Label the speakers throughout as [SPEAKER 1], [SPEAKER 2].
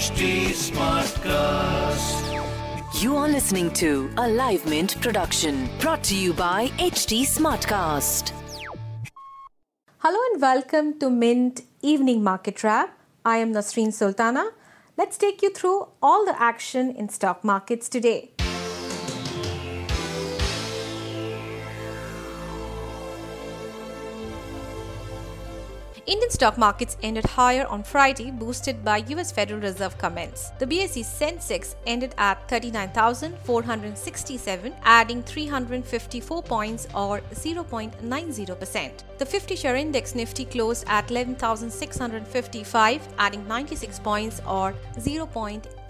[SPEAKER 1] HT Smartcast.
[SPEAKER 2] You are listening to a Live Mint production brought to you by HT Smartcast.
[SPEAKER 3] Hello and welcome to Mint Evening Market Wrap. I am Nasreen Sultana. Let's take you through all the action in stock markets today. Indian stock markets ended higher on Friday, boosted by US Federal Reserve comments. The BSE Sensex ended at 39,467, adding 354 points or 0.90%. The 50 share index Nifty closed at 11,655, adding 96 points or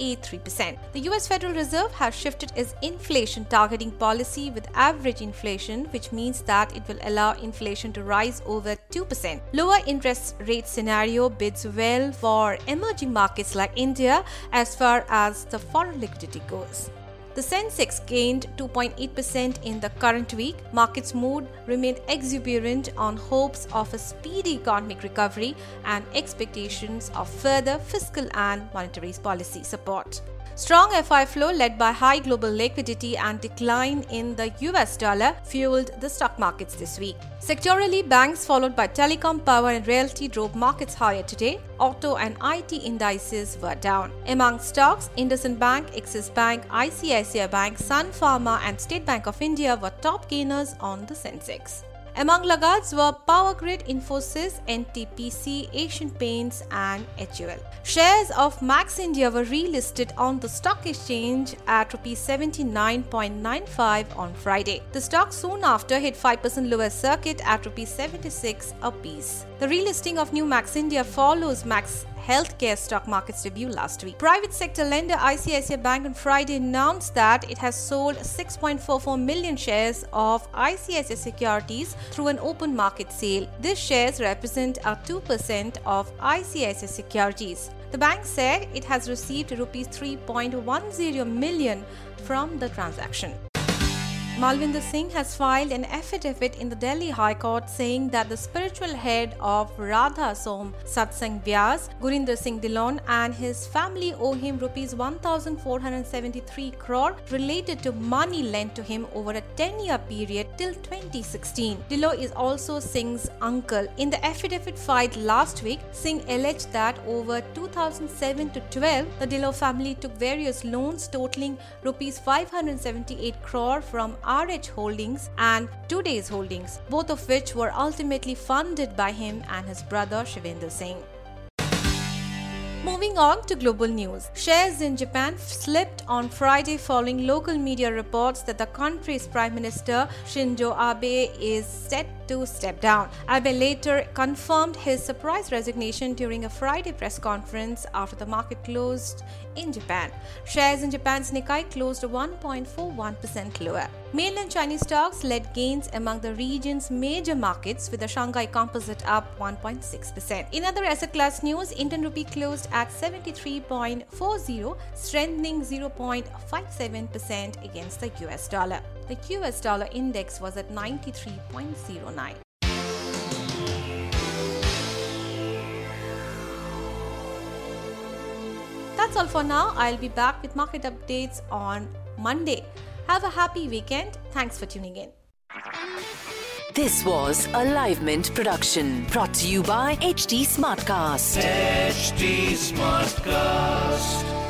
[SPEAKER 3] 0.83%. The US Federal Reserve has shifted its inflation targeting policy with average inflation, which means that it will allow inflation to rise over 2%. Lower interest rate scenario bids well for emerging markets like India as far as the foreign liquidity goes. The Sensex gained 2.8% in the current week. Markets' mood remained exuberant on hopes of a speedy economic recovery and expectations of further fiscal and monetary policy support. Strong FI flow led by high global liquidity and decline in the US dollar fueled the stock markets this week. Sectorally, banks followed by telecom, power and realty drove markets higher today. Auto and IT indices were down. Among stocks, IndusInd Bank, Axis Bank, ICICI Bank, Sun Pharma and State Bank of India were top gainers on the Sensex. Among laggards were Power Grid, Infosys, NTPC, Asian Paints, and HUL. Shares of Max India were relisted on the stock exchange at rupees 79.95 on Friday. The stock soon after hit 5% lower circuit at rupees 76 a piece. The relisting of New Max India follows Max healthcare stock market's debut last week. Private sector lender ICICI Bank on Friday announced that it has sold 6.44 million shares of ICICI securities through an open market sale. These shares represent a 2% of ICICI securities. The bank said it has received rupees 3.10 million from the transaction. Malvinder Singh has filed an affidavit in the Delhi High Court saying that the spiritual head of Radha Soami Satsang Beas, Gurinder Singh Dhillon, and his family owe him rupees 1473 crore related to money lent to him over a 10-year period till 2016. Dhillon is also Singh's uncle. In the affidavit filed last week, Singh alleged that over 2007 to 12, the Dhillon family took various loans totaling rupees 578 crore from RH Holdings and Today's Holdings, both of which were ultimately funded by him and his brother Shivendra Singh. Moving on to global news. Shares in Japan slipped on Friday following local media reports that the country's Prime Minister Shinzo Abe is set to step down. Abe later confirmed his surprise resignation during a Friday press conference after the market closed in Japan. Shares in Japan's Nikkei closed 1.41% lower. Mainland Chinese stocks led gains among the region's major markets with the Shanghai Composite up 1.6%. In other asset class news, Indian rupee closed at 73.40, strengthening 0.57% against the US dollar. The US dollar index was at 93.09. That's all for now. I'll be back with market updates on Monday. Have a happy weekend. Thanks for tuning in.
[SPEAKER 2] This was a Live Mint production brought to you by HT Smartcast.
[SPEAKER 1] HT Smartcast.